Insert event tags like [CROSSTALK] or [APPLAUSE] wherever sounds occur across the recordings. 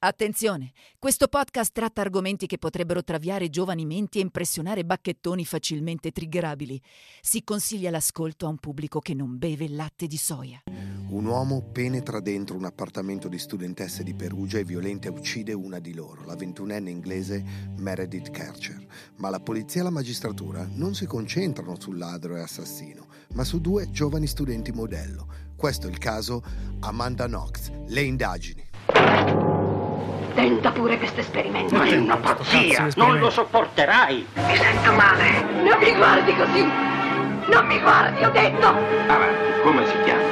Attenzione, questo podcast tratta argomenti che potrebbero traviare giovani menti e impressionare bacchettoni facilmente triggerabili. Si consiglia l'ascolto a un pubblico che non beve latte di soia. Un uomo penetra dentro un appartamento di studentesse di Perugia e violenta uccide una di loro, la ventunenne inglese Meredith Kercher. Ma la polizia e la magistratura non si concentrano sul ladro e assassino, ma su due giovani studenti modello. Questo è il caso Amanda Knox. Le indagini. Tenta pure questo esperimento. Ma è una pazzia! Non lo sopporterai! Mi sento male. Non mi guardi così. Non mi guardi, ho detto. Avanti, come si chiama?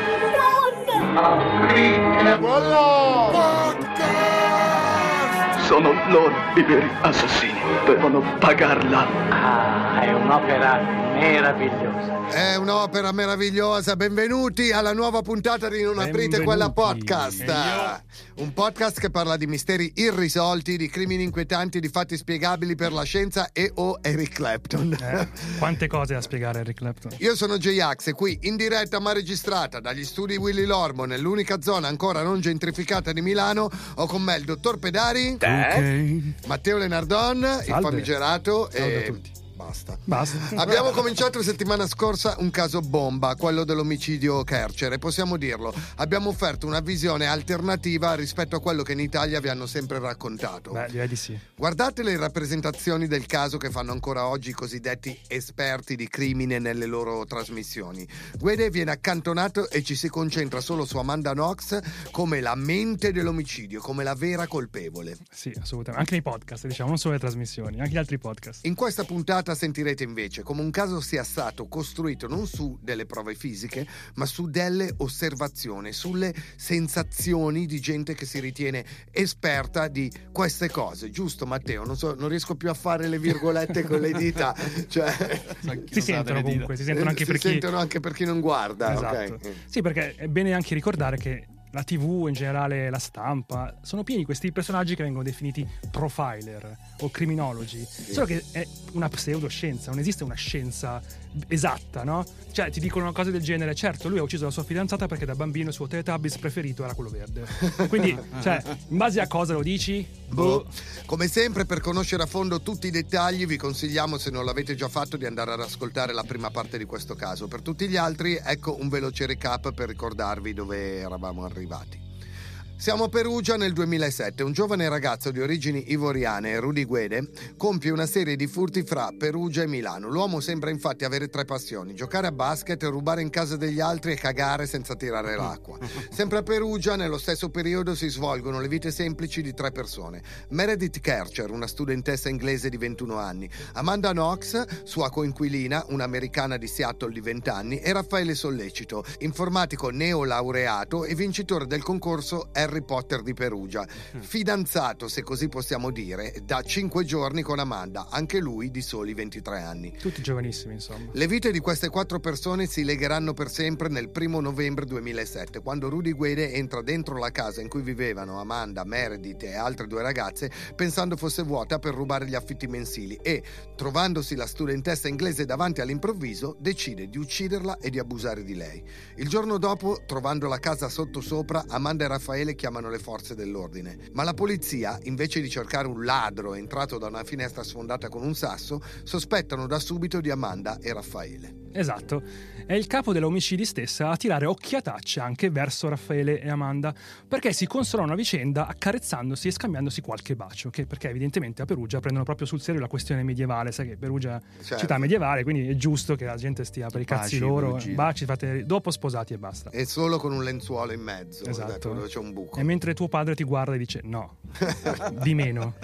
Sono loro i veri assassini. Devono pagarla. Ah, è un'opera meravigliosa. È un'opera meravigliosa. Benvenuti alla nuova puntata di Non aprite quella podcast. Un podcast che parla di misteri irrisolti, di crimini inquietanti, di fatti spiegabili per la scienza e o Eric Clapton. Eh, quante cose da spiegare Eric Clapton. Io sono J-Ax e qui in diretta ma registrata dagli studi Willy Lormo nell'unica zona ancora non gentrificata di Milano ho con me il dottor Pedari, Matteo Lenardon, il Salve. famigerato Salve a e tutti. Basta. Basta. Abbiamo cominciato la settimana scorsa un caso bomba, quello dell'omicidio Kercher, e possiamo dirlo, abbiamo offerto una visione alternativa rispetto a quello che in Italia vi hanno sempre raccontato. Beh, direi di sì. Guardate le rappresentazioni del caso che fanno ancora oggi i cosiddetti esperti di crimine nelle loro trasmissioni. Guede viene accantonato e ci si concentra solo su Amanda Knox come la mente dell'omicidio, come la vera colpevole. Sì, assolutamente. Anche nei podcast, diciamo, non solo le trasmissioni, anche gli altri podcast. In questa puntata sentirete invece come un caso sia stato costruito non su delle prove fisiche, ma su delle osservazioni, sulle sensazioni di gente che si ritiene esperta di queste cose. Giusto Matteo? Non, so, non riesco più a fare le virgolette con le dita. [LAUGHS] Cioè, Si sentono comunque, si sentono anche si per chi... sentono anche per chi non guarda. Esatto. ok. Sì, perché è bene anche ricordare che la TV, in generale la stampa, sono pieni di questi personaggi che vengono definiti profiler o criminologi. Solo che è una pseudoscienza, non esiste una scienza esatta, no? Cioè, ti dicono una cosa del genere, certo, lui ha ucciso la sua fidanzata perché da bambino il suo Teletubbies preferito era quello verde. Quindi, [LAUGHS] cioè, in base a cosa lo dici? Boh. Come sempre, per conoscere a fondo tutti i dettagli, vi consigliamo, se non l'avete già fatto, di andare ad ascoltare la prima parte di questo caso. Per tutti gli altri, ecco un veloce recap per ricordarvi dove eravamo arrivati. Siamo a Perugia nel 2007. Un giovane ragazzo di origini ivoriane, Rudy Guede, compie una serie di furti fra Perugia e Milano. L'uomo sembra infatti avere tre passioni: giocare a basket, rubare in casa degli altri e cagare senza tirare l'acqua. Sempre a Perugia, nello stesso periodo, si svolgono le vite semplici di tre persone: Meredith Kercher, una studentessa inglese di 21 anni, Amanda Knox, sua coinquilina, un'americana di Seattle di 20 anni, e Raffaele Sollecito, informatico neolaureato e vincitore del concorso Harry Potter di Perugia, fidanzato, se così possiamo dire, da 5 giorni con Amanda, anche lui di soli 23 anni. Tutti giovanissimi, insomma. Le vite di queste quattro persone si legheranno per sempre nel primo novembre 2007, quando Rudy Guede entra dentro la casa in cui vivevano Amanda, Meredith e altre due ragazze, pensando fosse vuota per rubare gli affitti mensili e, trovandosi la studentessa inglese davanti all'improvviso, decide di ucciderla e di abusare di lei. Il giorno dopo, trovando la casa sottosopra, Amanda e Raffaele chiamano le forze dell'ordine. Ma la polizia, invece di cercare un ladro entrato da una finestra sfondata con un sasso, sospettano da subito di Amanda e Raffaele. Esatto, è il capo dell'omicidi stessa a tirare occhiatacce anche verso Raffaele e Amanda, perché si consolano a vicenda accarezzandosi e scambiandosi qualche bacio, che perché evidentemente a Perugia prendono proprio sul serio la questione medievale, sai che Perugia è Certo. città medievale, quindi è giusto che la gente stia per i cazzi Baci, loro, perugini. baci fate dopo sposati e basta. E solo con un lenzuolo in mezzo, Esatto. dove c'è un buco. E mentre tuo padre ti guarda e dice no, di meno,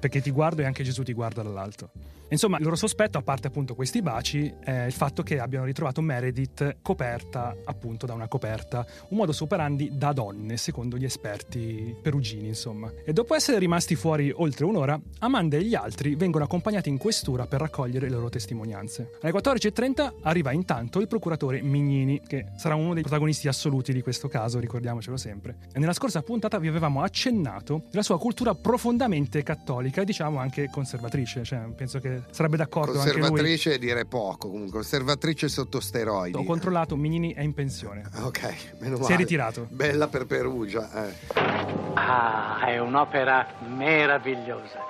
perché ti guardo e anche Gesù ti guarda dall'alto. Insomma, il loro sospetto, a parte appunto questi baci, è il fatto che abbiano ritrovato Meredith coperta appunto da una coperta, un modo operandi da donne, secondo gli esperti perugini, insomma. E dopo essere rimasti fuori oltre un'ora, Amanda e gli altri vengono accompagnati in questura per raccogliere le loro testimonianze. Alle 14.30 arriva intanto il procuratore Mignini, che sarà uno dei protagonisti assoluti di questo caso, ricordiamocelo sempre. E nella scorsa puntata vi avevamo accennato della sua cultura profondamente cattolica e diciamo anche conservatrice, cioè penso che sarebbe d'accordo anche lui. Conservatrice direi poco, comunque. Conservatrice sotto steroidi. Ho controllato, Mignini è in pensione. Ok, meno male. Si è ritirato. Bella per Perugia. Eh. Ah, è un'opera meravigliosa.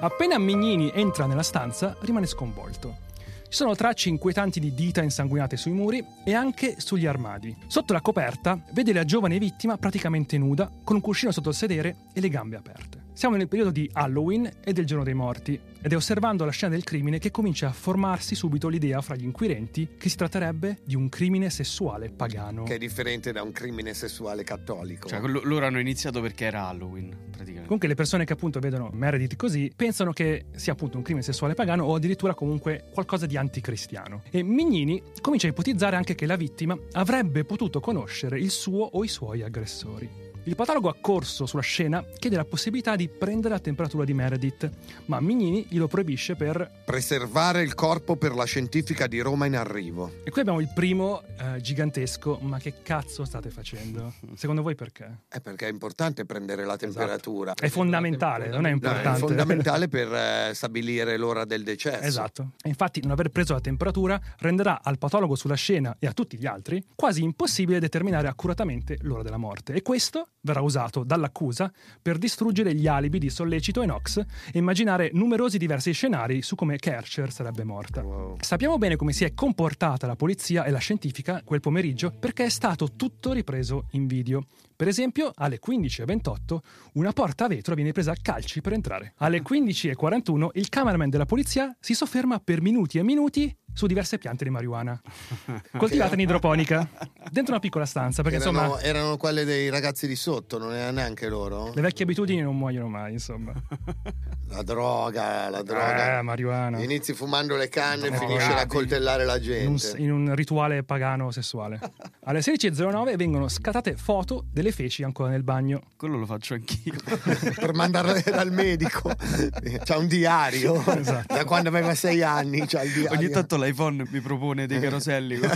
Appena Mignini entra nella stanza, rimane sconvolto. Ci sono tracce inquietanti di dita insanguinate sui muri e anche sugli armadi. Sotto la coperta vede la giovane vittima praticamente nuda, con un cuscino sotto il sedere e le gambe aperte. Siamo nel periodo di Halloween e del giorno dei morti, ed è osservando la scena del crimine che comincia a formarsi subito l'idea fra gli inquirenti che si tratterebbe di un crimine sessuale pagano. Che è differente da un crimine sessuale cattolico. Cioè, lo- loro hanno iniziato perché era Halloween, praticamente. Comunque le persone che appunto vedono Meredith così pensano che sia appunto un crimine sessuale pagano o addirittura comunque qualcosa di anticristiano. E Mignini comincia a ipotizzare anche che la vittima avrebbe potuto conoscere il suo o i suoi aggressori. Il patologo accorso sulla scena chiede la possibilità di prendere la temperatura di Meredith, ma Mignini glielo proibisce per... Preservare il corpo per la scientifica di Roma in arrivo. E qui abbiamo il primo eh, gigantesco, ma che cazzo state facendo? Secondo voi perché? È perché è importante prendere la temperatura. È fondamentale, non è No, importante. è fondamentale per eh, stabilire l'ora del decesso. Esatto. E infatti non aver preso la temperatura renderà al patologo sulla scena e a tutti gli altri quasi impossibile determinare accuratamente l'ora della morte. E questo verrà usato dall'accusa per distruggere gli alibi di Sollecito e Knox e immaginare numerosi diversi scenari su come Kercher sarebbe morta. Wow. Sappiamo bene come si è comportata la polizia e la scientifica quel pomeriggio perché è stato tutto ripreso in video. Per esempio, alle 15.28 una porta a vetro viene presa a calci per entrare. Alle 15.41 il cameraman della polizia si sofferma per minuti e minuti su diverse piante di marijuana, [LAUGHS] coltivate in idroponica, dentro una piccola stanza, perché erano, insomma erano quelle dei ragazzi di sotto, non era neanche loro? le vecchie abitudini non muoiono mai, insomma. [LAUGHS] La droga, la droga. Eh, marijuana. Inizi fumando le canne e finisci bravi. a coltellare la in un, gente. in un rituale pagano sessuale. [LAUGHS] Alle 16.09 vengono scattate foto delle feci ancora nel bagno. Quello lo faccio anch'io. per mandarle dal medico. C'ha un diario Esatto. da quando aveva sei anni. C'ha il diario. Ogni tanto l'iPhone mi propone dei caroselli. [LAUGHS]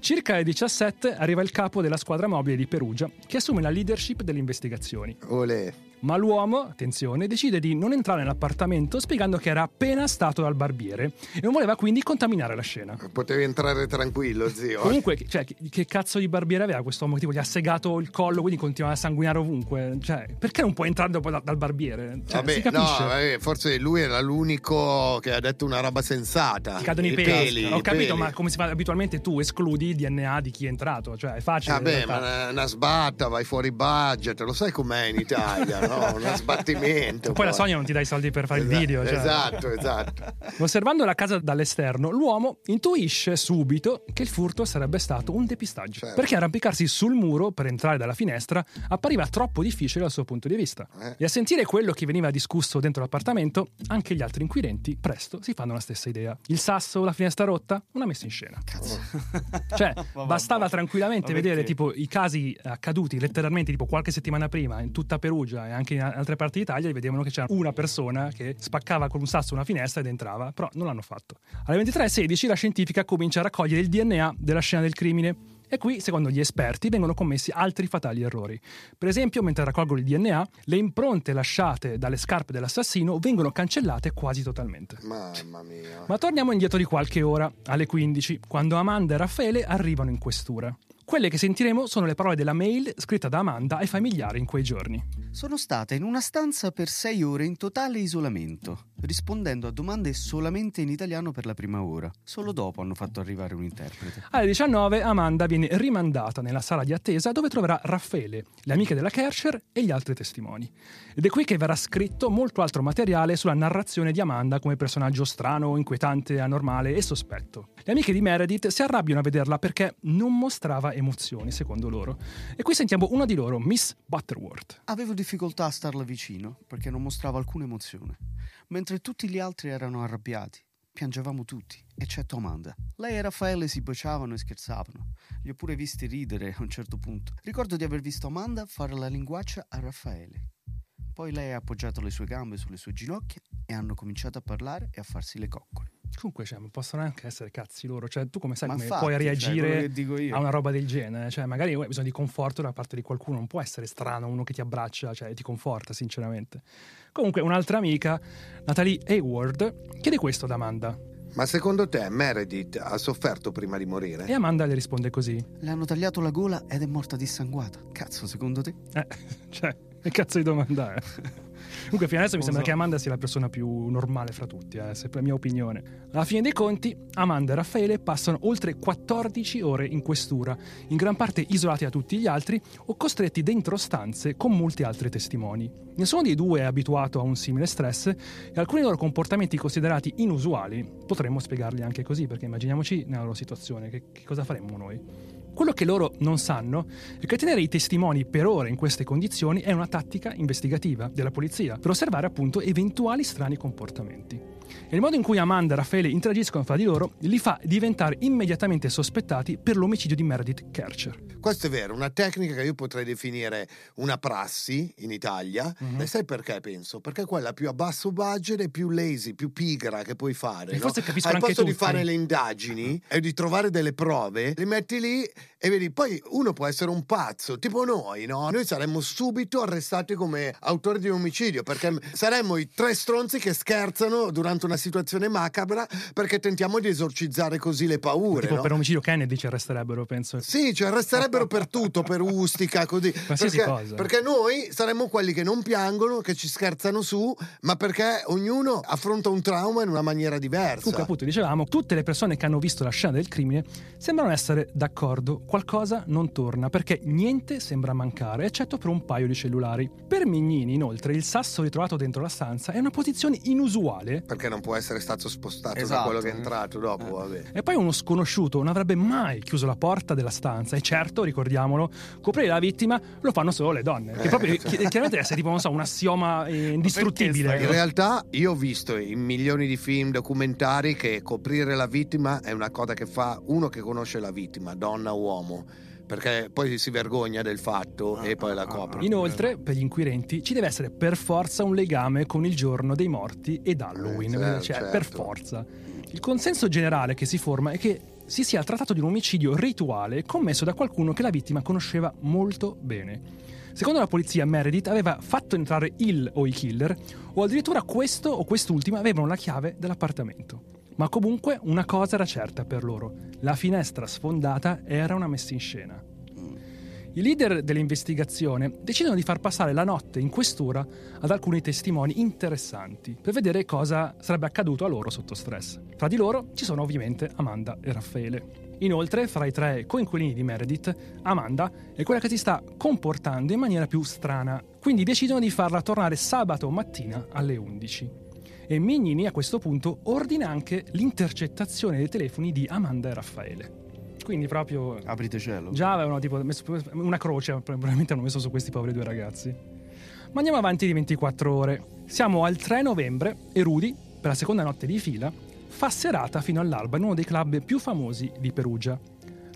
Circa alle 17 arriva il capo della squadra mobile di Perugia che assume la leadership delle investigazioni. Olè. Ma l'uomo, attenzione, decide di non entrare nell'appartamento spiegando che era appena stato dal barbiere e non voleva quindi contaminare la scena. Potevi entrare tranquillo, zio. Comunque, cioè, che, cazzo di barbiere aveva questo uomo? Tipo, gli ha segato il collo, quindi continuava a sanguinare ovunque. Cioè, perché non può entrare dopo da- dal barbiere? Cioè, Vabbè, si no, vabbè, forse lui era l'unico che ha detto una roba sensata. Ti cadono i, I peli. peli, Ho i capito, peli. ma come si fa abitualmente tu escludi il DNA di chi è entrato, cioè è facile. Vabbè, ma una, una sbatta, vai fuori budget, lo sai com'è in Italia, [LAUGHS] no? Uno sbattimento. [LAUGHS] Poi la Sogna non ti dà i soldi per fare il Esatto, video. Cioè. Esatto, esatto. [LAUGHS] Osservando la casa dall'esterno, l'uomo intuisce subito che il furto sarebbe stato un depistaggio. Certo. Perché arrampicarsi sul muro per entrare dalla finestra appariva troppo difficile dal suo punto di vista. Eh. E a sentire quello che veniva discusso dentro l'appartamento, anche gli altri inquirenti presto si fanno la stessa idea. Il sasso, la finestra rotta, una messa in scena. [LAUGHS] Cioè, Ma bastava vabbè. tranquillamente Ma vedere tipo i casi accaduti letteralmente tipo qualche settimana prima in tutta Perugia e anche in altre parti d'Italia vedevano che c'era una persona che spaccava con un sasso una finestra ed entrava, però non l'hanno fatto. Alle 23.16 la scientifica comincia a raccogliere il DNA della scena del crimine. E qui, secondo gli esperti, vengono commessi altri fatali errori. Per esempio, mentre raccolgono il DNA, le impronte lasciate dalle scarpe dell'assassino vengono cancellate quasi totalmente. Mamma mia. Ma torniamo indietro di qualche ora, alle 15, quando Amanda e Raffaele arrivano in questura. Quelle che sentiremo sono le parole della mail scritta da Amanda ai familiari in quei giorni. Sono stata in una stanza per sei ore in totale isolamento, rispondendo a domande solamente in italiano per la prima ora. Solo dopo hanno fatto arrivare un interprete. Alle 19 Amanda viene rimandata nella sala di attesa dove troverà Raffaele, le amiche della Kercher e gli altri testimoni. Ed è qui che verrà scritto molto altro materiale sulla narrazione di Amanda come personaggio strano, inquietante, anormale e sospetto. Le amiche di Meredith si arrabbiano a vederla perché non mostrava emozioni, secondo loro. E qui sentiamo una di loro, Miss Butterworth. Avevo difficoltà a starla vicino perché non mostrava alcuna emozione, mentre tutti gli altri erano arrabbiati. Piangevamo tutti, eccetto Amanda. Lei e Raffaele si baciavano e scherzavano. Li ho pure visti ridere a un certo punto. Ricordo di aver visto Amanda fare la linguaccia a Raffaele. Poi lei ha appoggiato le sue gambe sulle sue ginocchia e hanno cominciato a parlare e a farsi le coccole. Comunque, cioè, possono anche essere cazzi loro. Cioè, tu come sai Ma come infatti, puoi cioè, reagire io. a una roba del genere? Cioè, magari hai bisogno di conforto da parte di qualcuno. Non può essere strano uno che ti abbraccia, cioè ti conforta, sinceramente. Comunque, un'altra amica, Natalie Hayward, chiede questo ad Amanda. Ma secondo te Meredith ha sofferto prima di morire? E Amanda le risponde così. Le hanno tagliato la gola ed è morta dissanguata. Cazzo, secondo te? Eh, [LAUGHS] cioè, che [LAUGHS] cazzo di domanda è? Comunque, fino adesso mi sembra so. che Amanda sia la persona più normale fra tutti, eh, se per la mia opinione. Alla fine dei conti, Amanda e Raffaele passano oltre 14 ore in questura, in gran parte isolati da tutti gli altri o costretti dentro stanze con molti altri testimoni. Nessuno dei due è abituato a un simile stress e alcuni loro comportamenti considerati inusuali potremmo spiegarli anche così, perché immaginiamoci nella loro situazione, che, che cosa faremmo noi? Quello che loro non sanno è che tenere i testimoni per ore in queste condizioni è una tattica investigativa della polizia per osservare appunto eventuali strani comportamenti. E il modo in cui Amanda e Raffaele interagiscono fra di loro li fa diventare immediatamente sospettati per l'omicidio di Meredith Kercher. Questo è vero, una tecnica che io potrei definire una prassi in Italia. Mhm. E sai perché penso? Perché è quella più a basso budget e più lazy, più pigra che puoi fare. E no? forse capiscono Al anche posto di tutti. fare le indagini e di trovare delle prove, le metti lì e vedi, poi uno può essere un pazzo, tipo noi, no? Noi saremmo subito arrestati come autori di un omicidio, perché saremmo i tre stronzi che scherzano durante una situazione macabra perché tentiamo di esorcizzare così le paure. Tipo no? per omicidio Kennedy ci arresterebbero, penso. Sì, ci arresterebbero per tutto, per ustica, così. Qualsiasi Perché, cosa. perché noi saremmo quelli che non piangono, che ci scherzano su, ma perché ognuno affronta un trauma in una maniera diversa. Comunque, appunto, dicevamo, tutte le persone che hanno visto la scena del crimine sembrano essere d'accordo. Qualcosa non torna perché niente sembra mancare, eccetto per un paio di cellulari. Per Mignini, inoltre, il sasso ritrovato dentro la stanza è una posizione inusuale. Perché non può essere stato spostato da Esatto. quello che è entrato dopo, vabbè. E poi uno sconosciuto non avrebbe mai chiuso la porta della stanza. E certo, ricordiamolo, coprire la vittima lo fanno solo le donne. Che proprio chi- chiaramente deve essere tipo, non so, un assioma eh, indistruttibile. In realtà io ho visto in milioni di film documentari che coprire la vittima è una cosa che fa uno che conosce la vittima, donna o uomo, perché poi si vergogna del fatto e poi la copre. Inoltre, per gli inquirenti, ci deve essere per forza un legame con il giorno dei morti ed Halloween, Eh, certo, cioè certo. per forza. Il consenso generale che si forma è che si sia trattato di un omicidio rituale commesso da qualcuno che la vittima conosceva molto bene. Secondo la polizia, Meredith aveva fatto entrare il o i killer, o addirittura questo o quest'ultima avevano la chiave dell'appartamento. Ma comunque una cosa era certa per loro: la finestra sfondata era una messa in scena. I leader dell'investigazione decidono di far passare la notte in questura ad alcuni testimoni interessanti per vedere cosa sarebbe accaduto a loro sotto stress. Fra di loro ci sono ovviamente Amanda e Raffaele. Inoltre, fra i tre coinquilini di Meredith, Amanda è quella che si sta comportando in maniera più strana, quindi decidono di farla tornare sabato mattina alle 11. E Mignini a questo punto ordina anche l'intercettazione dei telefoni di Amanda e Raffaele. Quindi proprio Aprite cielo. Già avevano tipo messo una croce, probabilmente hanno messo su questi poveri due ragazzi. Ma andiamo avanti di 24 ore. Siamo al 3 novembre e Rudy, per la seconda notte di fila, fa serata fino all'alba in uno dei club più famosi di Perugia.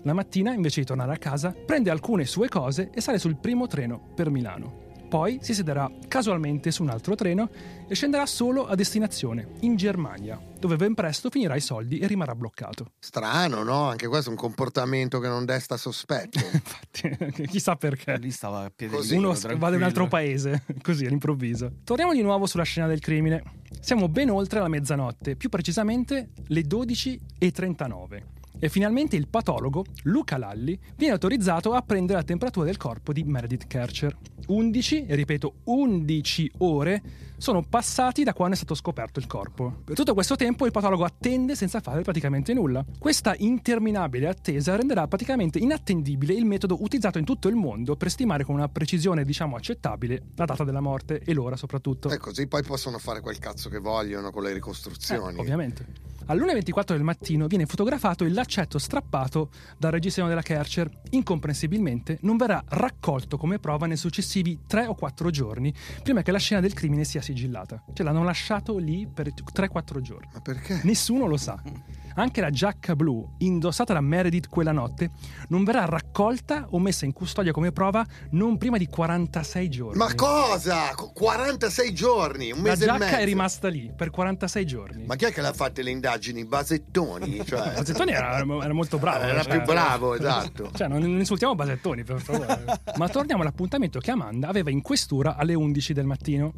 La mattina, invece di tornare a casa, prende alcune sue cose e sale sul primo treno per Milano. Poi si siederà casualmente su un altro treno e scenderà solo a destinazione, in Germania, dove ben presto finirà i soldi e rimarrà bloccato. Strano, no? Anche questo è un comportamento che non desta sospetto. [LAUGHS] Infatti, chissà perché. Lì stava a piede Così, Uno libero, va da un altro tranquillo. paese, [LAUGHS] così all'improvviso. Torniamo di nuovo sulla scena del crimine. Siamo ben oltre la mezzanotte, più precisamente le 12.39. E finalmente il patologo, Luca Lalli, viene autorizzato a prendere la temperatura del corpo di Meredith Kercher. 11, e ripeto 11 ore, sono passati da quando è stato scoperto il corpo. Per tutto questo tempo il patologo attende senza fare praticamente nulla. Questa interminabile attesa renderà praticamente inattendibile il metodo utilizzato in tutto il mondo per stimare con una precisione diciamo accettabile la data della morte e l'ora soprattutto. E così poi possono fare quel cazzo che vogliono con le ricostruzioni. Eh, ovviamente. All'1.24 del mattino viene fotografato il laccetto strappato dal reggiseno della Kercher. Incomprensibilmente non verrà raccolto come prova nei successivi 3 o 4 giorni prima che la scena del crimine sia sigillata. Cioè l'hanno lasciato lì per 3-4 giorni. Ma perché? Nessuno lo sa. [LAUGHS] anche la giacca blu indossata da Meredith quella notte non verrà raccolta o messa in custodia come prova non prima di 46 giorni. Ma cosa? Qu- 46 giorni, un La mese e giacca mezzo. è rimasta lì per 46 giorni. Ma chi è che l'ha fatte le indagini? Basettoni? [LAUGHS] Cioè, Basettoni era, era molto bravo. Era cioè- più bravo, esatto. Cioè, non, non insultiamo Basettoni, per favore. [LAUGHS] Ma torniamo all'appuntamento che Amanda aveva in questura alle 11 del mattino.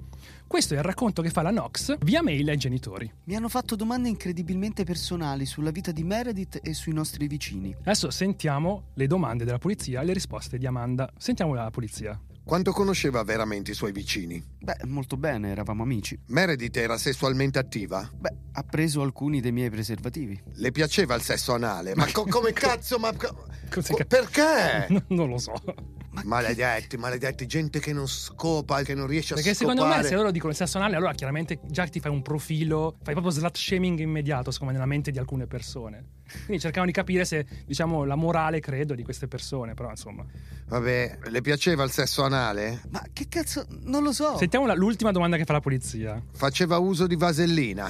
Questo è il racconto che fa la Nox via mail ai genitori. Mi hanno fatto domande incredibilmente personali sulla vita di Meredith e sui nostri vicini. Adesso sentiamo le domande della polizia e le risposte di Amanda. Sentiamo la polizia. Quanto conosceva veramente i suoi vicini? Beh, molto bene, eravamo amici. Meredith era sessualmente attiva? Beh, ha preso alcuni dei miei preservativi. Le piaceva il sesso anale? Ma co- come [LAUGHS] cazzo? Ma co- perché? No, [LAUGHS] non lo so. Maledetti, maledetti, gente che non scopa, che non riesce a Perché scopare. secondo me se loro dicono il sesso anale, allora chiaramente già ti fai un profilo, fai proprio slut shaming immediato, secondo me, nella mente di alcune persone. Quindi cercavano di capire se, diciamo, la morale, credo, di queste persone, però insomma. Vabbè, le piaceva il sesso anale? Ma che cazzo? Non lo so. Sentiamo la- l'ultima domanda che fa la polizia. Faceva uso di vasellina?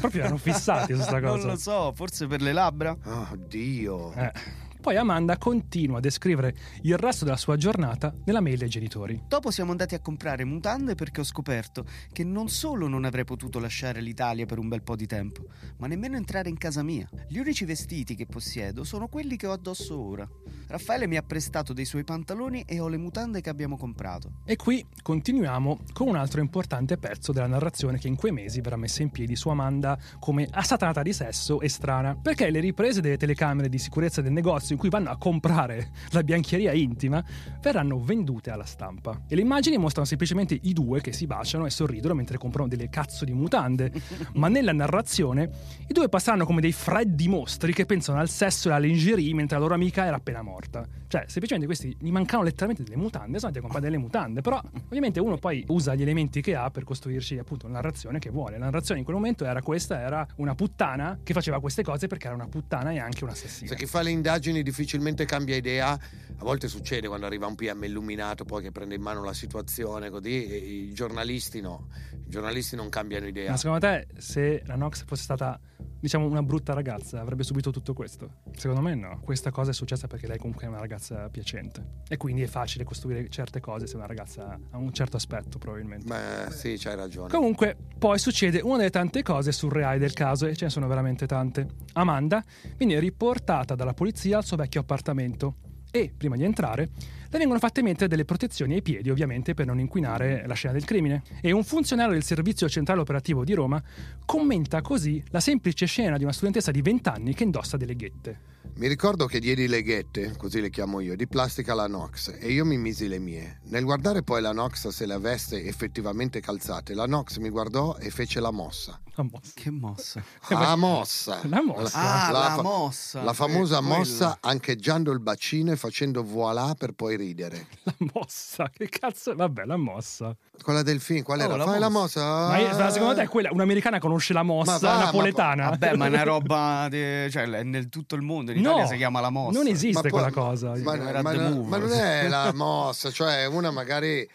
Proprio erano fissati su questa [LAUGHS] cosa. Non lo so, forse per le labbra? Oh, Dio. Eh. Poi Amanda continua a descrivere il resto della sua giornata nella mail ai genitori. Dopo siamo andati a comprare mutande perché ho scoperto che non solo non avrei potuto lasciare l'Italia per un bel po' di tempo, ma nemmeno entrare in casa mia. Gli unici vestiti che possiedo sono quelli che ho addosso ora. Raffaele mi ha prestato dei suoi pantaloni e ho le mutande che abbiamo comprato. E qui continuiamo con un altro importante pezzo della narrazione che in quei mesi verrà messa in piedi su Amanda come assatanata di sesso e strana. Perché le riprese delle telecamere di sicurezza del negozio in cui vanno a comprare la biancheria intima verranno vendute alla stampa. E le immagini mostrano semplicemente i due che si baciano e sorridono mentre comprano delle cazzo di mutande. [LAUGHS] Ma nella narrazione i due passeranno come dei freddi mostri che pensano al sesso e alla lingerie mentre la loro amica era appena morta. Cioè, semplicemente questi gli mancano letteralmente delle mutande, sono andati a comprare delle mutande, però ovviamente uno poi usa gli elementi che ha per costruirci appunto la narrazione che vuole. La narrazione in quel momento era questa, era una puttana che faceva queste cose perché era una puttana e anche un'assassina. Se chi fa le indagini difficilmente cambia idea, a volte succede quando arriva un PM illuminato poi che prende in mano la situazione così, i giornalisti no, i giornalisti non cambiano idea. Ma secondo te se la Nox fosse stata diciamo una brutta ragazza avrebbe subito tutto questo? Secondo me no. Questa cosa è successa perché lei comunque è una ragazza piacente e quindi è facile costruire certe cose se una ragazza ha un certo aspetto probabilmente. Beh, sì, c'hai ragione. Comunque, poi succede una delle tante cose surreali del caso, e ce ne sono veramente tante. Amanda viene riportata dalla polizia al suo vecchio appartamento e, prima di entrare, le vengono fatte mettere delle protezioni ai piedi, ovviamente per non inquinare la scena del crimine. E un funzionario del Servizio Centrale Operativo di Roma commenta così la semplice scena di una studentessa di 20 anni che indossa delle ghette. Mi ricordo che diedi le ghette, così le chiamo io, di plastica alla Nox e io mi misi le mie. Nel guardare poi la Nox se le avesse effettivamente calzate, la Nox mi guardò e fece la mossa. La mossa. Che mossa. La [LAUGHS] mossa. La mossa. Ah, la fa- mossa. La famosa Eh, mossa ancheggiando il bacino e facendo voilà per poi ridere. [LAUGHS] La mossa, che cazzo? Vabbè, la mossa. Quella del film, qual Oh, era? la Fai la mossa. mossa. Ma io- ma secondo te quella, un'americana conosce la mossa Ma va, ma- napoletana? Vabbè, ma è una [LAUGHS] roba. de- cioè, è nel tutto il mondo. In Italia No, si chiama la mossa. Non esiste poi- quella cosa. Ma, ma- ma- ma non è la mossa, cioè una magari.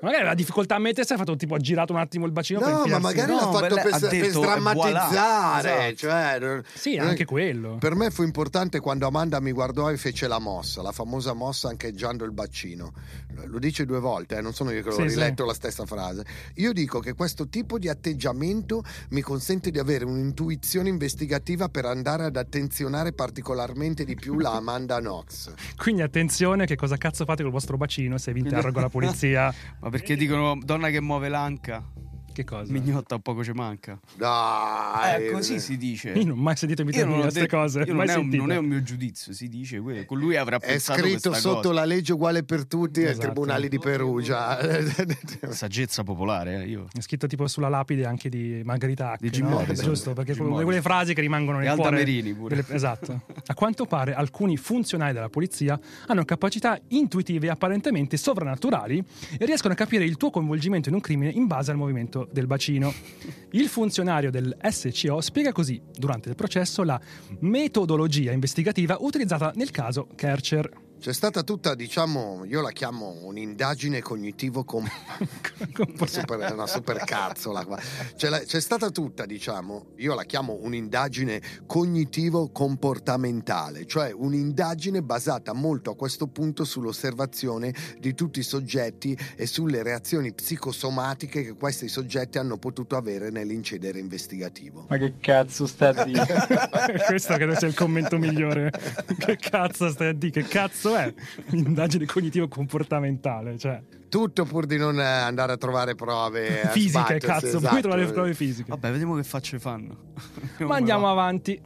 Magari la difficoltà a mettersi ha fatto tipo ha girato un attimo il bacino per No, ma magari No, l'ha fatto per, ha per detto, sdrammatizzare. voilà. Cioè, non- Sì, non è- anche quello. Per me fu importante quando Amanda mi guardò e fece la mossa, la famosa mossa ancheggiando il bacino. Lo dice due volte, eh, non sono io che l'ho Sì, riletto la stessa frase. Io dico che questo tipo di atteggiamento mi consente di avere un'intuizione investigativa per andare ad attenzionare particolarmente di più la Amanda Knox. Quindi attenzione che cosa cazzo fate col vostro bacino se vi interroga la [LAUGHS] polizia. Ma perché dicono donna che muove l'anca? Che cosa? Mignotta poco ci manca. Dai. Eh, così si dice. Io non ho mai sentito ho queste detto- cose. non, è un, non è un mio giudizio, si dice quello. Con lui avrà È pensato scritto questa sotto cosa. la legge uguale per tutti ai Esatto. tribunali di Perugia. [LAUGHS] Saggezza popolare, eh, io. È scritto tipo sulla lapide anche di Margherita Hack, Di Jim no? Morrison. Giusto, perché Jim Morrison. quelle frasi che rimangono nel E cuore. Merini pure. delle- [LAUGHS] Esatto. A quanto pare alcuni funzionari della polizia hanno capacità intuitive apparentemente sovrannaturali e riescono a capire il tuo coinvolgimento in un crimine in base al movimento del bacino. Il funzionario del SCO spiega così, durante il processo, la metodologia investigativa utilizzata nel caso Kercher. C'è stata tutta, diciamo, io la chiamo un'indagine cognitivo com... [LAUGHS] super, una super cazzola qua. C'è, la, c'è, stata tutta, diciamo, io la chiamo un'indagine cognitivo comportamentale, cioè un'indagine basata molto a questo punto sull'osservazione di tutti i soggetti e sulle reazioni psicosomatiche che questi soggetti hanno potuto avere nell'incedere investigativo. Ma che cazzo sta a dire? [LAUGHS] Questo credo sia il commento migliore. che cazzo stai a dire? Che cazzo [LAUGHS] è? Un'indagine cognitivo-comportamentale, cioè. Tutto pur di non andare a trovare prove [LAUGHS] fisiche, cazzo, esatto. puoi trovare le prove fisiche. Vabbè, vediamo che facce fanno. [LAUGHS] Ma andiamo avanti.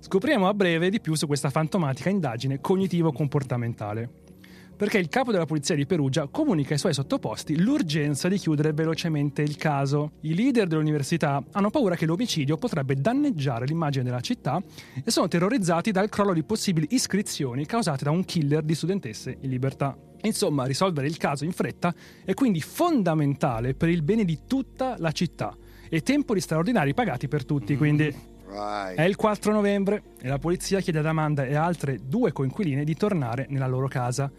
Scopriremo a breve di più su questa fantomatica indagine cognitivo-comportamentale perché il capo della polizia di Perugia comunica ai suoi sottoposti l'urgenza di chiudere velocemente il caso. I leader dell'università hanno paura che l'omicidio potrebbe danneggiare l'immagine della città e sono terrorizzati dal crollo di possibili iscrizioni causate da un killer di studentesse in libertà. Insomma, risolvere il caso in fretta è quindi fondamentale per il bene di tutta la città e tempori straordinari pagati per tutti, quindi Vai. È il 4 novembre e la polizia chiede ad Amanda e altre due coinquiline di tornare nella loro casa.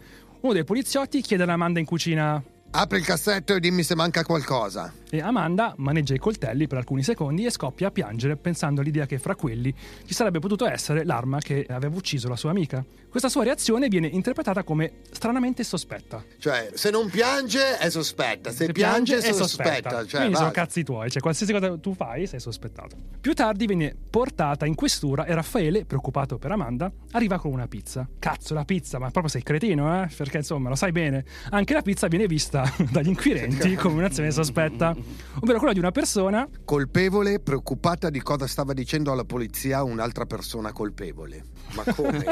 Uno dei poliziotti chiede ad Amanda in cucina: Apri il cassetto e dimmi se manca qualcosa e Amanda maneggia i coltelli per alcuni secondi e scoppia a piangere pensando all'idea che fra quelli ci sarebbe potuto essere l'arma che aveva ucciso la sua amica. Questa sua reazione viene interpretata come stranamente sospetta. Cioè, se non piange è sospetta, se, se piange, piange, è sospetta. sospetta. Cioè, Quindi sono cazzi tuoi, cioè qualsiasi cosa tu fai sei sospettato. Più tardi viene portata in questura e Raffaele, preoccupato per Amanda, arriva con una pizza. Cazzo, la pizza, ma proprio sei cretino, eh? Perché insomma, lo sai bene. Anche la pizza viene vista [LAUGHS] dagli inquirenti come un'azione sospetta ovvero quella di una persona colpevole, preoccupata di cosa stava dicendo alla polizia un'altra persona colpevole. Ma come?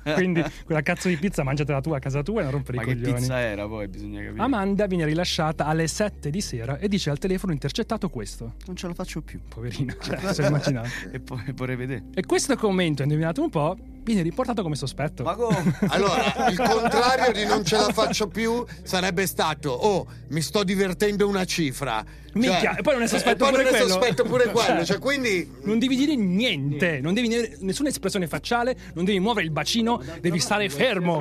[LAUGHS] Quindi quella cazzo di pizza mangiatela tu a casa tua e non rompere Ma i coglioni. Ma che pizza era poi, bisogna capire. Amanda viene rilasciata alle 7 di sera e dice al telefono intercettato questo. Non ce la faccio più. Poverina, cioè, [LAUGHS] se immaginato. e poi vorrei vedere. E questo commento, indovinato un po', viene riportato come sospetto. Ma come? Allora, il contrario di non ce la faccio più sarebbe stato, oh, mi sto divertendo una cifra. Minchia, cioè, e poi non è sospetto pure quello. sospetto pure quello, cioè, cioè, quindi... Non devi dire niente, non devi dire nessuna espressione facciale, non devi muovere il bacino, devi stare fermo.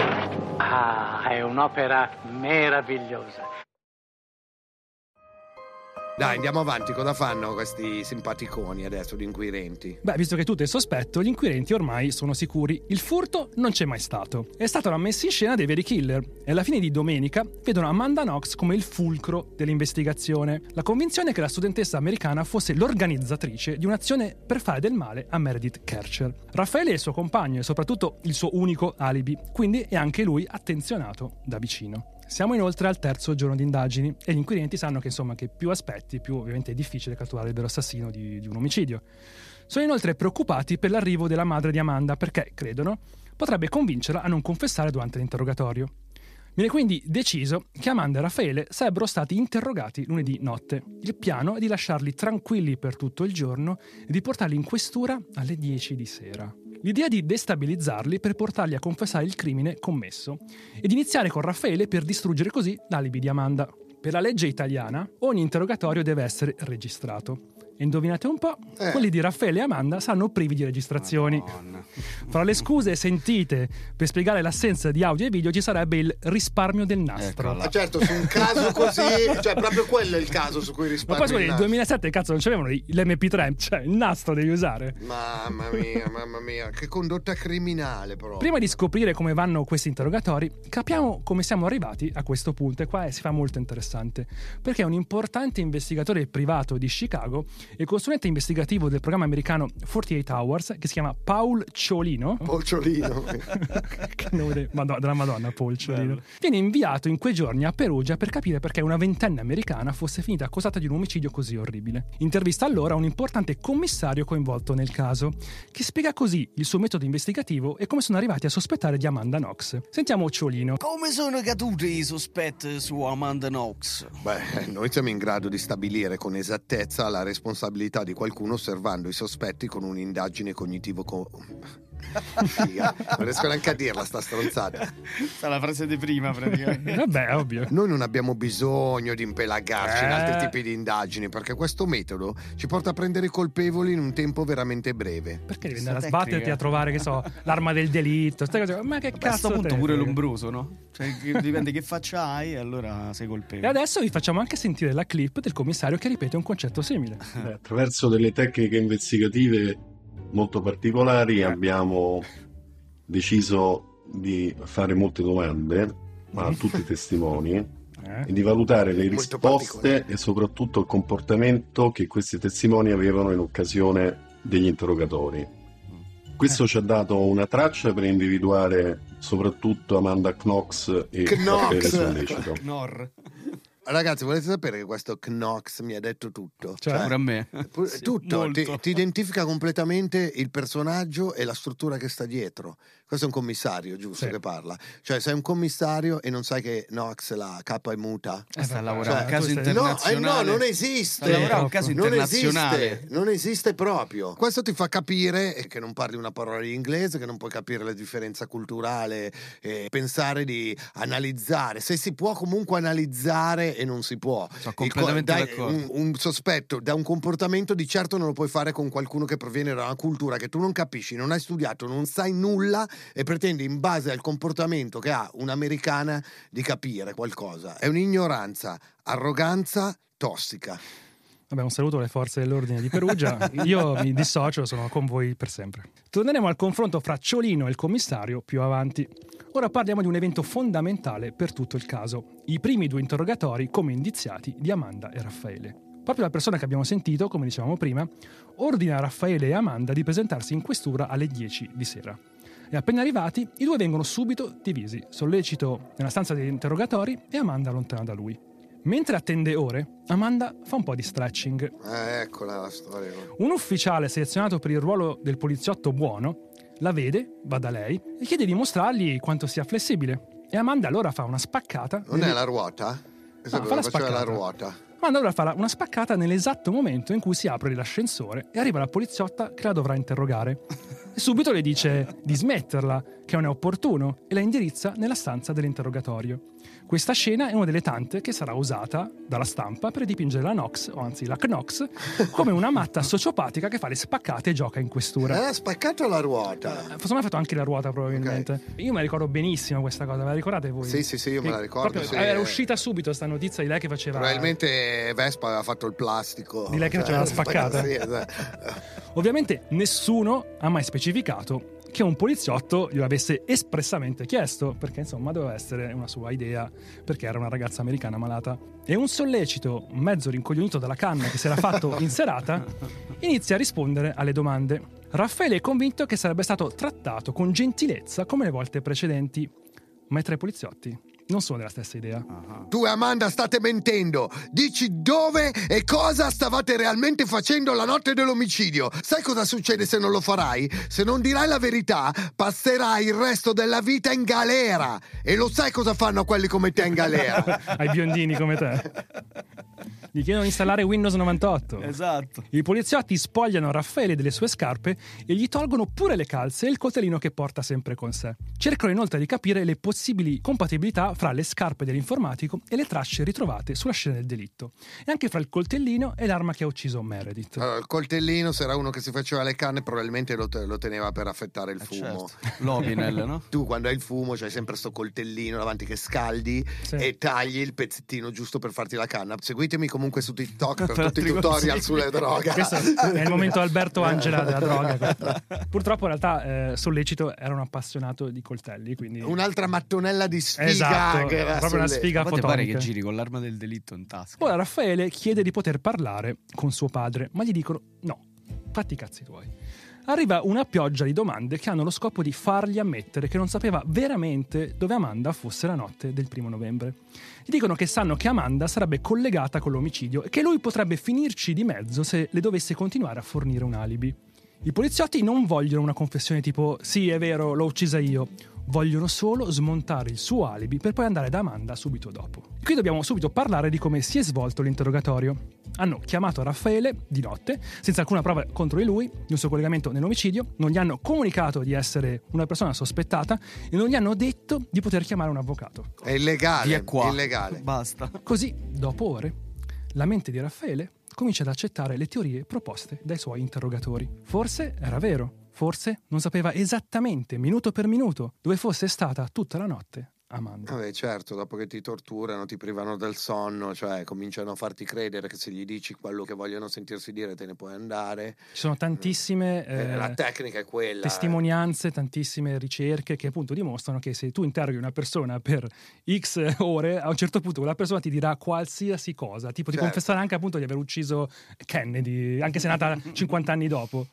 Ah, è un'opera meravigliosa. Dai, andiamo avanti. Cosa fanno questi simpaticoni adesso, gli inquirenti? Beh, visto che tutto è sospetto, gli inquirenti ormai sono sicuri. Il furto non c'è mai stato. È stata una messa in scena dei veri killer. E alla fine di domenica vedono Amanda Knox come il fulcro dell'investigazione. La convinzione è che la studentessa americana fosse l'organizzatrice di un'azione per fare del male a Meredith Kercher. Raffaele è il suo compagno e soprattutto il suo unico alibi, quindi è anche lui attenzionato da vicino. Siamo inoltre al terzo giorno di indagini e gli inquirenti sanno che insomma che più aspetti, più ovviamente è difficile catturare il vero assassino di, di un omicidio. Sono inoltre preoccupati per l'arrivo della madre di Amanda perché, credono, potrebbe convincerla a non confessare durante l'interrogatorio. Viene quindi deciso che Amanda e Raffaele sarebbero stati interrogati lunedì notte. Il piano è di lasciarli tranquilli per tutto il giorno e di portarli in questura alle 10 di sera. L'idea di destabilizzarli per portarli a confessare il crimine commesso e di iniziare con Raffaele per distruggere così l'alibi di Amanda. Per la legge italiana, ogni interrogatorio deve essere registrato. E indovinate un po', eh. quelli di Raffaele e Amanda saranno privi di registrazioni. Madonna. Fra le scuse sentite per spiegare l'assenza di audio e video ci sarebbe il risparmio del nastro. Ma certo, su un caso così, cioè proprio quello è il caso su cui risparmio. Ma poi nel 2007 cazzo non c'avevano l'MP3, cioè il nastro devi usare. Mamma mia, mamma mia, che condotta criminale proprio. Prima di scoprire come vanno questi interrogatori, capiamo come siamo arrivati a questo punto e qua si fa molto interessante, perché un importante investigatore privato di Chicago e consulente investigativo del programma americano 48 Hours, che si chiama Paul Ciolino. Paul Ciolino. [LAUGHS] che nome de- Madonna, della Madonna, Paul Ciolino. Bello. Viene inviato in quei giorni a Perugia per capire perché una ventenne americana fosse finita accusata di un omicidio così orribile. Intervista allora un importante commissario coinvolto nel caso, che spiega così il suo metodo investigativo e come sono arrivati a sospettare di Amanda Knox. Sentiamo Ciolino. Come sono caduti i sospetti su Amanda Knox? Beh, noi siamo in grado di stabilire con esattezza la responsabilità responsabilità di qualcuno osservando i sospetti con un'indagine cognitivo co- Figa. Non riesco neanche a dirla sta stronzata. Sta la frase di prima praticamente. Vabbè, ovvio. Noi non abbiamo bisogno di impelagarci in Eh. altri tipi di indagini perché questo metodo ci porta a prendere i colpevoli in un tempo veramente breve. Perché devi andare a sbatterti a trovare, che so, l'arma del delitto? Ma che A questo cazzo punto pure l'ombroso, no? Cioè, dipende che faccia hai, allora sei E colpevole. adesso vi facciamo anche sentire la clip del commissario che ripete un concetto simile. Eh, Attraverso delle tecniche investigative molto particolari abbiamo deciso di fare molte domande a tutti i testimoni Eh? e di valutare le Molto risposte e soprattutto il comportamento che questi testimoni avevano in occasione degli interrogatori. Questo ci ha dato una traccia per individuare soprattutto Amanda Knox e Knox! Raffaele Sollecito. Nor. Ragazzi, volete sapere che questo Knox mi ha detto tutto? Cioè, Pure a me. Pu- Sì, tutto, ti, ti identifica completamente il personaggio e la struttura che sta dietro. Questo è un commissario, giusto, Sì. che parla. Cioè, sei un commissario e non sai che Knox, la capa è muta. Eh, sta lavorando cioè, un caso stai- No, eh internazionale. no, non esiste. Sta un caso Non internazionale. esiste, non esiste proprio. Questo ti fa capire che non parli una parola di inglese, che non puoi capire la differenza culturale, e pensare di analizzare. Se si può comunque analizzare e non si può. Sono Il co- completamente dai, d'accordo. un, un sospetto da un comportamento di certo non lo puoi fare con qualcuno che proviene da una cultura che tu non capisci, non hai studiato, non sai nulla e pretendi in base al comportamento che ha un'americana di capire qualcosa. È un'ignoranza, arroganza tossica. Vabbè, un saluto alle forze dell'ordine di Perugia. [LAUGHS] Io mi dissocio, sono con voi per sempre. Torneremo al confronto fra Ciolino e il commissario più avanti. Ora parliamo di un evento fondamentale per tutto il caso: i primi due interrogatori come indiziati di Amanda e Raffaele. Proprio la persona che abbiamo sentito, come dicevamo prima, ordina a Raffaele e Amanda di presentarsi in questura alle 10 di sera. E appena arrivati, i due vengono subito divisi. Sollecito nella stanza degli interrogatori e Amanda lontana da lui. Mentre attende ore, Amanda fa un po' di stretching. Eh, eccola la storia. Un ufficiale selezionato per il ruolo del poliziotto buono la vede, va da lei e chiede di mostrargli quanto sia flessibile. E Amanda allora fa una spaccata. Non nelle- è la ruota? Questo No, è fa la faceva la spaccata. ruota. Amanda allora fa una spaccata nell'esatto momento in cui si apre l'ascensore e arriva la poliziotta che la dovrà interrogare. [LAUGHS] E subito le dice di smetterla, che non è opportuno, e la indirizza nella stanza dell'interrogatorio. Questa scena è una delle tante che sarà usata dalla stampa per dipingere la Knox, o anzi la Knox, come una matta sociopatica che fa le spaccate e gioca in questura. Eh, ha spaccato la ruota. Forse mi ha fatto anche la ruota probabilmente. Io me la ricordo benissimo questa cosa, ve la ricordate voi? Sì, sì, sì, io me la ricordo, proprio sì. Era uscita subito sta notizia di lei che faceva... Probabilmente Vespa aveva fatto il plastico. Di lei che faceva la spaccata. Sì, esatto. Ovviamente nessuno ha mai specificato che un poliziotto glielo avesse espressamente chiesto, perché insomma doveva essere una sua idea, perché era una ragazza americana malata. E un sollecito, mezzo rincoglionito dalla canna che si era fatto [LAUGHS] in serata, inizia a rispondere alle domande. Raffaele è convinto che sarebbe stato trattato con gentilezza come le volte precedenti, ma i tre poliziotti non sono della stessa idea. Tu e Amanda state mentendo. Dici dove e cosa stavate realmente facendo la notte dell'omicidio. Sai cosa succede se non lo farai? Se non dirai la verità, passerai il resto della vita in galera. E lo sai cosa fanno quelli come te in galera? [LAUGHS] Ai biondini come te. [LAUGHS] Gli chiedono di installare Windows 98. Esatto. I poliziotti spogliano Raffaele delle sue scarpe e gli tolgono pure le calze e il coltellino che porta sempre con sé. Cercano inoltre di capire le possibili compatibilità fra le scarpe dell'informatico e le tracce ritrovate sulla scena del delitto, e anche fra il coltellino e l'arma che ha ucciso Meredith. Allora, il coltellino, se era uno che si faceva le canne, probabilmente lo, te- lo teneva per affettare il Eh, fumo. certo. [LAUGHS] L'Opinel, no? Tu quando hai il fumo c'hai sempre sto coltellino davanti che scaldi Sì. e tagli il pezzettino giusto per farti la canna. Seguitemi comunque su TikTok per Per tutti i tutorial consigli. sulle droghe. Questo è il momento Alberto Angela della droga. Purtroppo in realtà eh, Sollecito era un appassionato di coltelli, quindi... Un'altra mattonella di sfiga. Esatto, che era proprio una sfiga Ma te pare che fotonica. giri con l'arma del delitto in tasca? Ora Raffaele chiede di poter parlare con suo padre, ma gli dicono no, fatti i cazzi tuoi. Arriva una pioggia di domande che hanno lo scopo di fargli ammettere che non sapeva veramente dove Amanda fosse la notte del primo novembre. Gli dicono che sanno che Amanda sarebbe collegata con l'omicidio e che lui potrebbe finirci di mezzo se le dovesse continuare a fornire un alibi. I poliziotti non vogliono una confessione tipo sì, è vero, l'ho uccisa io. Vogliono solo smontare il suo alibi per poi andare da Amanda subito dopo. Qui dobbiamo subito parlare di come si è svolto l'interrogatorio. Hanno chiamato Raffaele di notte, senza alcuna prova contro di lui, di un suo collegamento nell'omicidio, non gli hanno comunicato di essere una persona sospettata e non gli hanno detto di poter chiamare un avvocato. È illegale. Via qua. È illegale. Basta. Così, dopo ore, la mente di Raffaele comincia ad accettare le teorie proposte dai suoi interrogatori. Forse era vero, forse non sapeva esattamente, minuto per minuto, dove fosse stata tutta la notte Amanda. Vabbè, certo, dopo che ti torturano, ti privano del sonno, cioè cominciano a farti credere che se gli dici quello che vogliono sentirsi dire te ne puoi andare. Ci sono tantissime Eh, eh, la tecnica è quella. eh. testimonianze, tantissime ricerche che appunto dimostrano che se tu interroghi una persona per X ore, a un certo punto quella persona ti dirà qualsiasi cosa, tipo ti Certo. confesserà anche appunto di aver ucciso Kennedy, anche se è nata [LAUGHS] 50 anni dopo.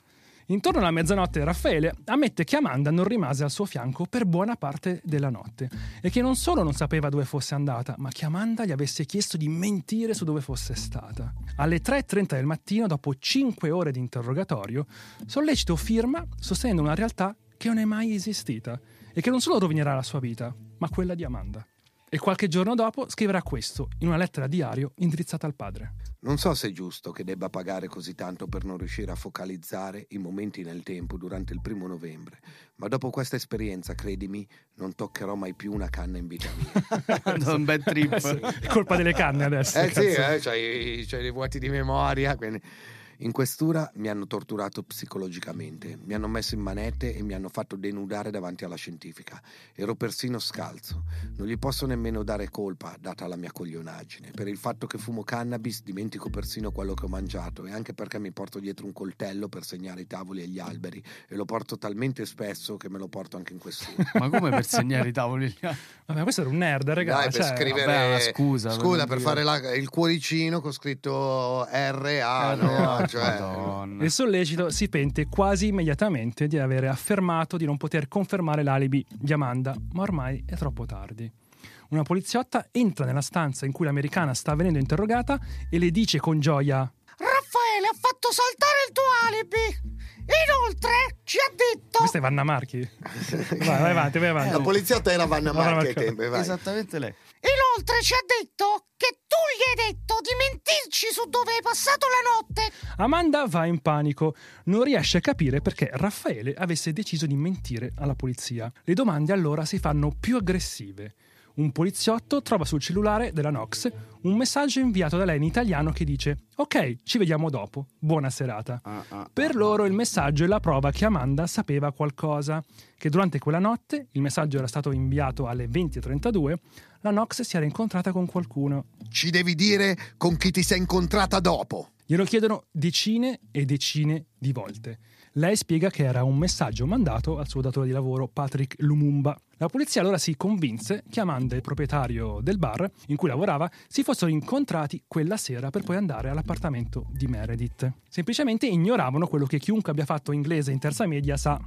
Intorno alla mezzanotte Raffaele ammette che Amanda non rimase al suo fianco per buona parte della notte e che non solo non sapeva dove fosse andata, ma che Amanda gli avesse chiesto di mentire su dove fosse stata. Alle 3.30 del mattino, dopo 5 ore di interrogatorio, Sollecito firma sostenendo una realtà che non è mai esistita e che non solo rovinerà la sua vita, ma quella di Amanda. E qualche giorno dopo scriverà questo in una lettera a diario indirizzata al padre. Non so se è giusto che debba pagare così tanto per non riuscire a focalizzare i momenti nel tempo durante il primo novembre, ma dopo questa esperienza, credimi, non toccherò mai più una canna in vita mia. [LAUGHS] un bel trip. È colpa delle canne adesso. Eh sì, eh, c'hai, c'hai dei vuoti di memoria. quindi- In questura mi hanno torturato psicologicamente, mi hanno messo in manette e mi hanno fatto denudare davanti alla scientifica. Ero persino scalzo. Non gli posso nemmeno dare colpa, data la mia coglionaggine. Per il fatto che fumo cannabis dimentico persino quello che ho mangiato e anche perché mi porto dietro un coltello per segnare i tavoli e gli alberi e lo porto talmente spesso che me lo porto anche in questura. Ma come per segnare i tavoli? Vabbè, questo era un nerd, ragazzi. Dai, per scrivere vabbè, scusa, scusa per dire- fare la- il cuoricino con scritto RA, Eh, no? [LAUGHS] Cioè. Il sollecito si pente quasi immediatamente di avere affermato di non poter confermare l'alibi di Amanda, ma ormai è troppo tardi. Una poliziotta entra nella stanza in cui l'americana sta venendo interrogata e le dice con gioia: Raffaele ha fatto saltare il tuo alibi. Inoltre ci ha detto Questa è Vanna Marchi? vai, vai avanti, vai avanti. la poliziotta era Vanna Marchi ai tempi, vai. Esattamente lei. Inoltre ci ha detto che tu gli hai detto di mentirci su dove hai passato la notte. Amanda va in panico, non riesce a capire perché Raffaele avesse deciso di mentire alla polizia. Le domande allora si fanno più aggressive. Un poliziotto trova sul cellulare della Nox un messaggio inviato da lei in italiano che dice Ok, ci vediamo dopo, buona serata. Ah, ah, Per ah, loro il messaggio è la prova che Amanda sapeva qualcosa, che durante quella notte, il messaggio era stato inviato alle 20.32, la Nox si era incontrata con qualcuno. Ci devi dire con chi ti sei incontrata dopo. Glielo chiedono decine e decine di volte. Lei spiega che era un messaggio mandato al suo datore di lavoro Patrick Lumumba. La polizia allora si convinse e il proprietario del bar in cui lavorava si fossero incontrati quella sera per poi andare all'appartamento di Meredith. Semplicemente ignoravano quello che chiunque abbia fatto inglese in terza media sa.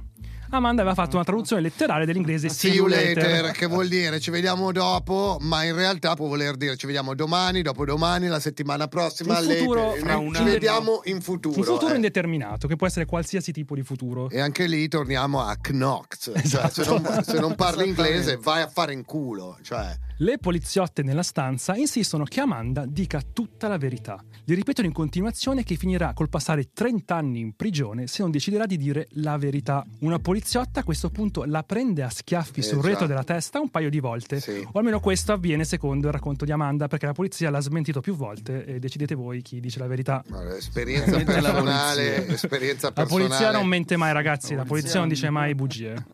Amanda aveva fatto una traduzione letterale dell'inglese See you later, che vuol dire ci vediamo dopo, ma in realtà può voler dire ci vediamo domani, dopodomani, la settimana prossima. Un later. futuro fra ci vediamo in futuro. Un futuro eh. indeterminato, che può essere qualsiasi tipo di futuro. E anche lì torniamo a Knox. Cioè, Esatto. se, non, [LAUGHS] se non parli inglese, vai a fare in culo. Cioè. Le poliziotte nella stanza insistono che Amanda dica tutta la verità. Gli ripetono in continuazione che finirà col passare 30 anni in prigione se non deciderà di dire la verità. Una poliziotta a questo punto la prende a schiaffi sul Esatto. retro della testa un paio di volte. Sì. O almeno questo avviene secondo il racconto di Amanda, perché la polizia l'ha smentito più volte e decidete voi chi dice la verità. Guarda, Esperienza la personale, polizia. esperienza La personale. polizia non mente mai, ragazzi. La La polizia polizia non dice mai bugie.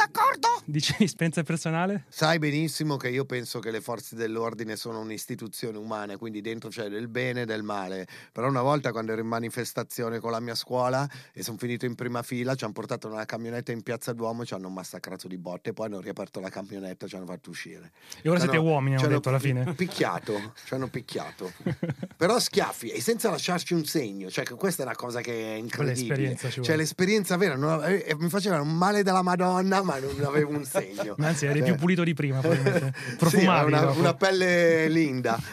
D'accordo? Dice esperienza personale? Sai benissimo che io penso che le forze dell'ordine sono un'istituzione umana, quindi dentro c'è del bene e del male. Però una volta quando ero in manifestazione con la mia scuola e sono finito in prima fila, ci hanno portato una camionetta in piazza Duomo, ci hanno massacrato di botte, poi hanno riaperto la camionetta e ci hanno fatto uscire. E ora siete uomini, hanno detto alla fine. Picchiato, ci hanno picchiato. [LAUGHS] Però schiaffi e senza lasciarci un segno, cioè che questa è una cosa che è incredibile. Quell'esperienza ci Cioè l'esperienza vera, non eh, mi facevano un male della Madonna, ma non avevo un segno. Anzi, eri Cioè- più pulito di prima, probabilmente. [LAUGHS] Sì, Profumavi. una, una pelle linda. [LAUGHS]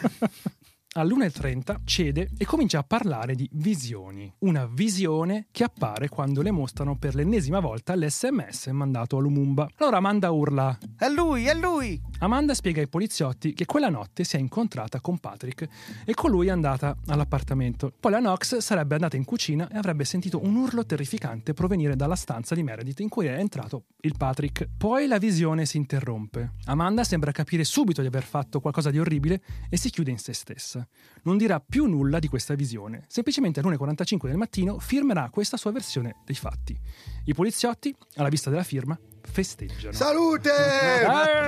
all'1.30 cede e comincia a parlare di visioni. Una visione che appare quando le mostrano per l'ennesima volta l'SMS mandato a Lumumba. Allora Amanda urla: È lui, è lui! Amanda spiega ai poliziotti che quella notte si è incontrata con Patrick e con lui è andata all'appartamento. Poi la Knox sarebbe andata in cucina e avrebbe sentito un urlo terrificante provenire dalla stanza di Meredith in cui è entrato il Patrick. Poi la visione si interrompe. Amanda sembra capire subito di aver fatto qualcosa di orribile e si chiude in se stessa. Non dirà più nulla di questa visione. Semplicemente alle 1.45 del mattino firmerà questa sua versione dei fatti. I poliziotti, alla vista della firma, festeggiano. Salute! Eh,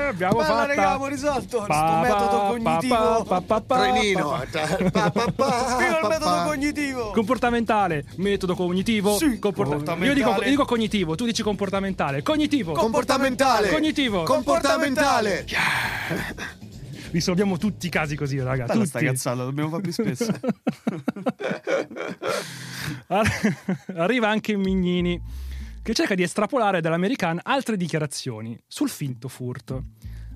abbiamo Bella, fatta. raga, abbiamo risolto Pa, sto metodo cognitivo. pa, pa, pa, Trenino. pa, Pa, [LAUGHS] pa, pa, Viva il pa, metodo cognitivo! Comportamentale, metodo cognitivo. Sì, comporta- comportamentale. Io dico, io dico cognitivo, tu dici comportamentale. Cognitivo. Comportamentale. Cognitivo. Comportamentale. Risolviamo tutti i casi così, raga. Bella tutti. sta cazzata, dobbiamo fare più spesso. [LAUGHS] Ar- Arriva anche Mignini, che cerca di estrapolare dall'American altre dichiarazioni sul finto furto.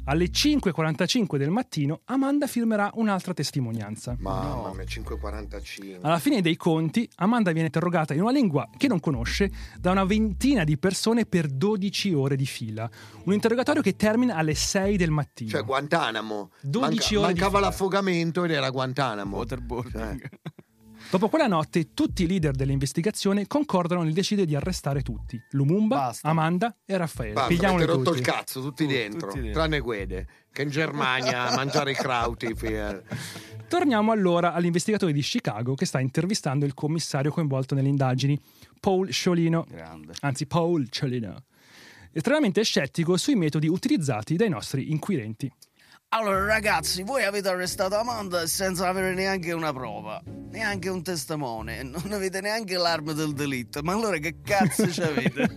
Alle 5.45 del mattino Amanda firmerà un'altra testimonianza. Mamma mia, 5.45. Alla fine dei conti, Amanda viene interrogata in una lingua che non conosce da una ventina di persone per 12 ore di fila. Un interrogatorio che termina alle 6 del mattino. Cioè Guantanamo. 12 Manca- ore di mancava fila. l'affogamento ed era Guantanamo. Waterboarding. Dopo quella notte, tutti i leader dell'investigazione concordano nel decidere di arrestare tutti: Lumumba, Basta. Amanda e Raffaele. Basta, Pigliamoli avete rotto tutti. il cazzo, tutti Tutti, dentro, tutti dentro. tranne Guede, che in Germania a mangiare i krauti. [LAUGHS] fi- Torniamo allora all'investigatore di Chicago che sta intervistando il commissario coinvolto nelle indagini, Paul Sciolino, Grande. anzi Paul Sciolino, estremamente scettico sui metodi utilizzati dai nostri inquirenti. Allora, ragazzi, voi avete arrestato Amanda senza avere neanche una prova, neanche un testimone, non avete neanche l'arma del delitto. Ma allora che cazzo ci avete?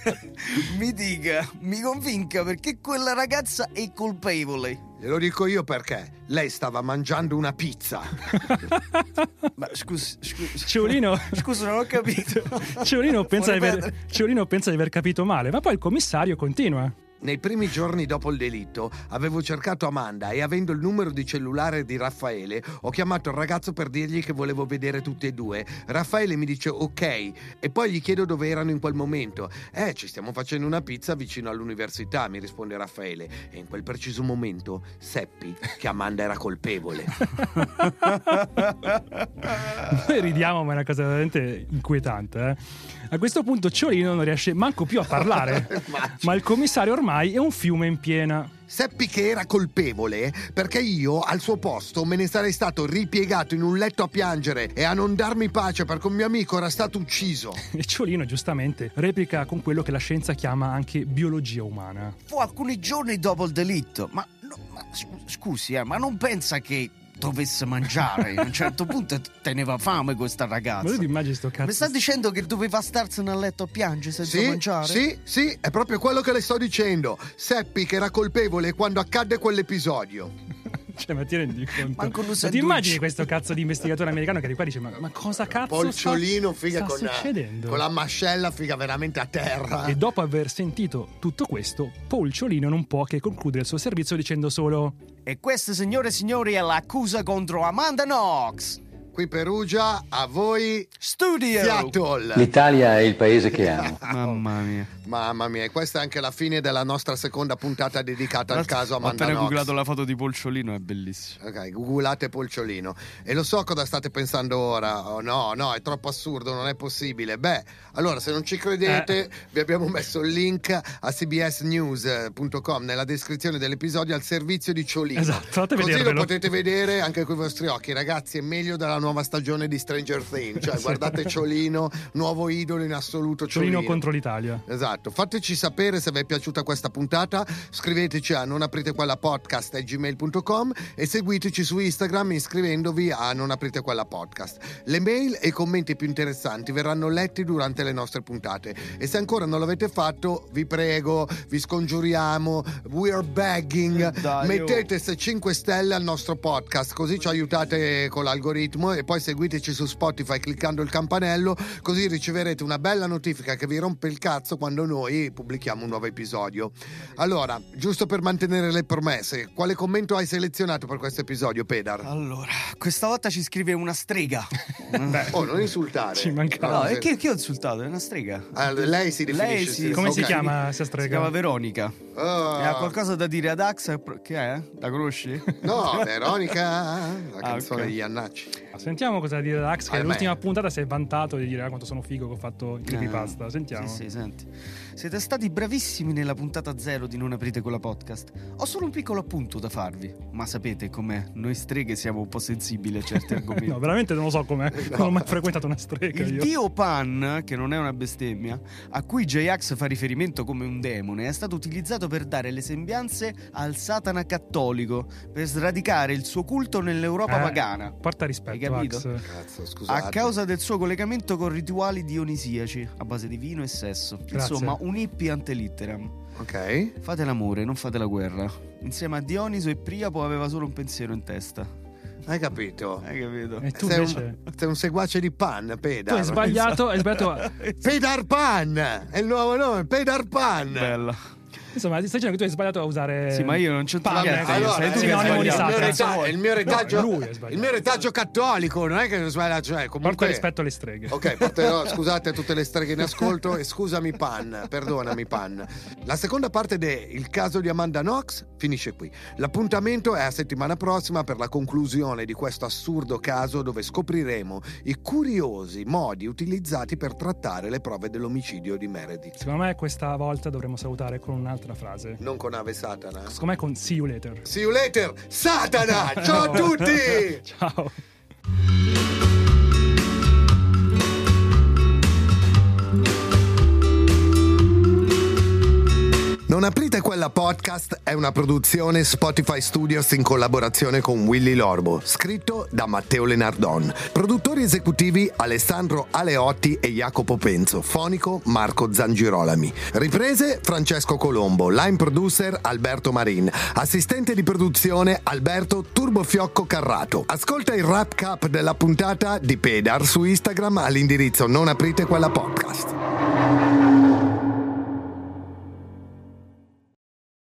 [LAUGHS] mi dica, mi convinca perché quella ragazza è colpevole. Glielo dico io perché lei stava mangiando una pizza. [LAUGHS] Ma scusi, scusi. Sciolino, Scusa, non ho capito. Sciolino pensa, aver? Sciolino pensa di aver capito male, ma poi il commissario continua. Nei primi giorni dopo il delitto avevo cercato Amanda e avendo il numero di cellulare di Raffaele ho chiamato il ragazzo per dirgli che volevo vedere tutti e due. Raffaele mi dice ok e poi gli chiedo dove erano in quel momento. Eh, ci stiamo facendo una pizza vicino all'università, mi risponde Raffaele. E in quel preciso momento seppi che Amanda era colpevole. [LAUGHS] Noi ridiamo, ma è una cosa veramente inquietante. eh. A questo punto Ciolino non riesce manco più a parlare, [LAUGHS] ma il commissario ormai è un fiume in piena. Seppi che era colpevole perché io al suo posto me ne sarei stato ripiegato in un letto a piangere e a non darmi pace perché un mio amico era stato ucciso. [LAUGHS] E Ciolino giustamente replica con quello che la scienza chiama anche biologia umana. Fu alcuni giorni dopo il delitto, ma, no, ma scu- scusi, eh, ma non pensa che dovesse mangiare? A un certo punto teneva fame questa ragazza. Ma tu ti immagini sto cazzo? Mi sta dicendo che doveva starsene a letto a piangere senza Sì, mangiare? sì, sì, è proprio quello che le sto dicendo. Seppi che era colpevole quando accadde quell'episodio. [LAUGHS] Cioè, ma ti rendi conto? Manco un ma ti immagini questo cazzo di investigatore americano che di qua dice: Ma, ma cosa cazzo Polciolino, sta, figa, sta con, succedendo? con la mascella, figa, veramente a terra. E dopo aver sentito tutto questo, Paul Ciolino non può che concludere il suo servizio dicendo solo: E questa, signore e signori, è l'accusa contro Amanda Knox. Qui Perugia, a voi Studio! Seattle. L'Italia è il paese che amo. [LAUGHS] Mamma mia. Mamma mia, e questa è anche la fine della nostra seconda puntata dedicata al caso Ho Amanda appena Knox. googlato la foto di Polciolino, è bellissimo. Ok, googolate Polciolino. E lo so cosa state pensando ora. Oh, no, no, è troppo assurdo, non è possibile. Beh, allora, se non ci credete, Eh. vi abbiamo messo il link a cbsnews.com nella descrizione dell'episodio al servizio di Ciolino. Esatto, fate Così lo vedervelo. potete vedere anche con i vostri occhi. Ragazzi, è meglio della nuova stagione di Stranger Things. Cioè, guardate Ciolino, nuovo idolo in assoluto. Ciolino, Ciolino contro l'Italia. Esatto, fateci sapere se vi è piaciuta questa puntata, scriveteci a non aprite quella podcast gmail.com e seguiteci su Instagram iscrivendovi a non aprite quella podcast. Le mail e i commenti più interessanti verranno letti durante le nostre puntate e se ancora non l'avete fatto vi prego, vi scongiuriamo, we are begging, Dai, oh. mettete se 5 stelle al nostro podcast così ci aiutate con l'algoritmo e poi seguiteci su Spotify cliccando il campanello, così riceverete una bella notifica che vi rompe il cazzo quando noi pubblichiamo un nuovo episodio. Allora, giusto per mantenere le promesse, quale commento hai selezionato per questo episodio, Pedar? Allora, questa volta ci scrive una strega. [LAUGHS] Beh, oh, non insultare. Ci mancava. No, e che, che ho insultato? È una strega. Ah, lei si definisce. Lei si- Come si ok. chiama questa Si strega? chiama Veronica. Ah. E ha qualcosa da dire ad Axa? Che è? La conosci? No, [LAUGHS] Veronica, la Ah, canzone ok. di Iannacci. Sentiamo cosa dire Dax, che Ah, l'ultima beh. puntata si è vantato di dire ah, quanto sono figo che ho fatto il creepypasta. Eh, Sentiamo. Sì, sì, senti. Siete stati bravissimi nella puntata zero di Non aprite quella podcast. Ho solo un piccolo appunto da farvi. Ma sapete com'è? Noi streghe siamo un po' sensibili a certi [LAUGHS] argomenti. No, veramente non lo so com'è. Non ho mai frequentato una strega Il io. dio Pan, che non è una bestemmia, a cui J-Ax fa riferimento come un demone, è stato utilizzato per dare le sembianze al Satana cattolico, per sradicare il suo culto nell'Europa Eh, pagana. Porta rispetto, Hai capito? Cazzo, scusate. A causa del suo collegamento con rituali dionisiaci, a base di vino e sesso. Grazie. Insomma, un hippie ante litteram. Ok. Fate l'amore, non fate la guerra. Insieme a Dioniso e Priapo aveva solo un pensiero in testa. Hai capito? Hai capito? E tu sei, invece... un, sei un seguace di Pan, Tu Pedar. hai sbagliato, hai sbagliato. [LAUGHS] Pedar Pan! È il nuovo nome, Pedar Pan! Bella. Insomma, stai dicendo che tu hai sbagliato a usare. Sì, ma io non niente. eh, io Allora, sei tu che hai il mio, sbagliato. Reta- il mio retaggio, No, sbagliato. il mio retaggio cattolico, non è che non sbaglia, cioè, comunque... Porta rispetto alle streghe. Ok, porterò, scusate a tutte le streghe in ascolto e scusami Pan, perdonami Pan. La seconda parte del caso di Amanda Knox finisce qui. L'appuntamento è a settimana prossima per la conclusione di questo assurdo caso dove scopriremo i curiosi modi utilizzati per trattare le prove dell'omicidio di Meredith. Secondo me questa volta dovremmo salutare con un'altra frase. Non con Ave Satana. Secondo me con see you later. See you later, Satana! [LAUGHS] Ciao a tutti! Ciao. Non aprite quella podcast è una produzione Spotify Studios in collaborazione con Willy Lorbo, scritto da Matteo Lenardon. Produttori esecutivi Alessandro Aleotti e Jacopo Penzo, fonico Marco Zangirolami. Riprese Francesco Colombo, line producer Alberto Marin, assistente di produzione Alberto Turbofiocco Carrato. Ascolta il wrap cap della puntata di Pedar su Instagram all'indirizzo non aprite quella podcast.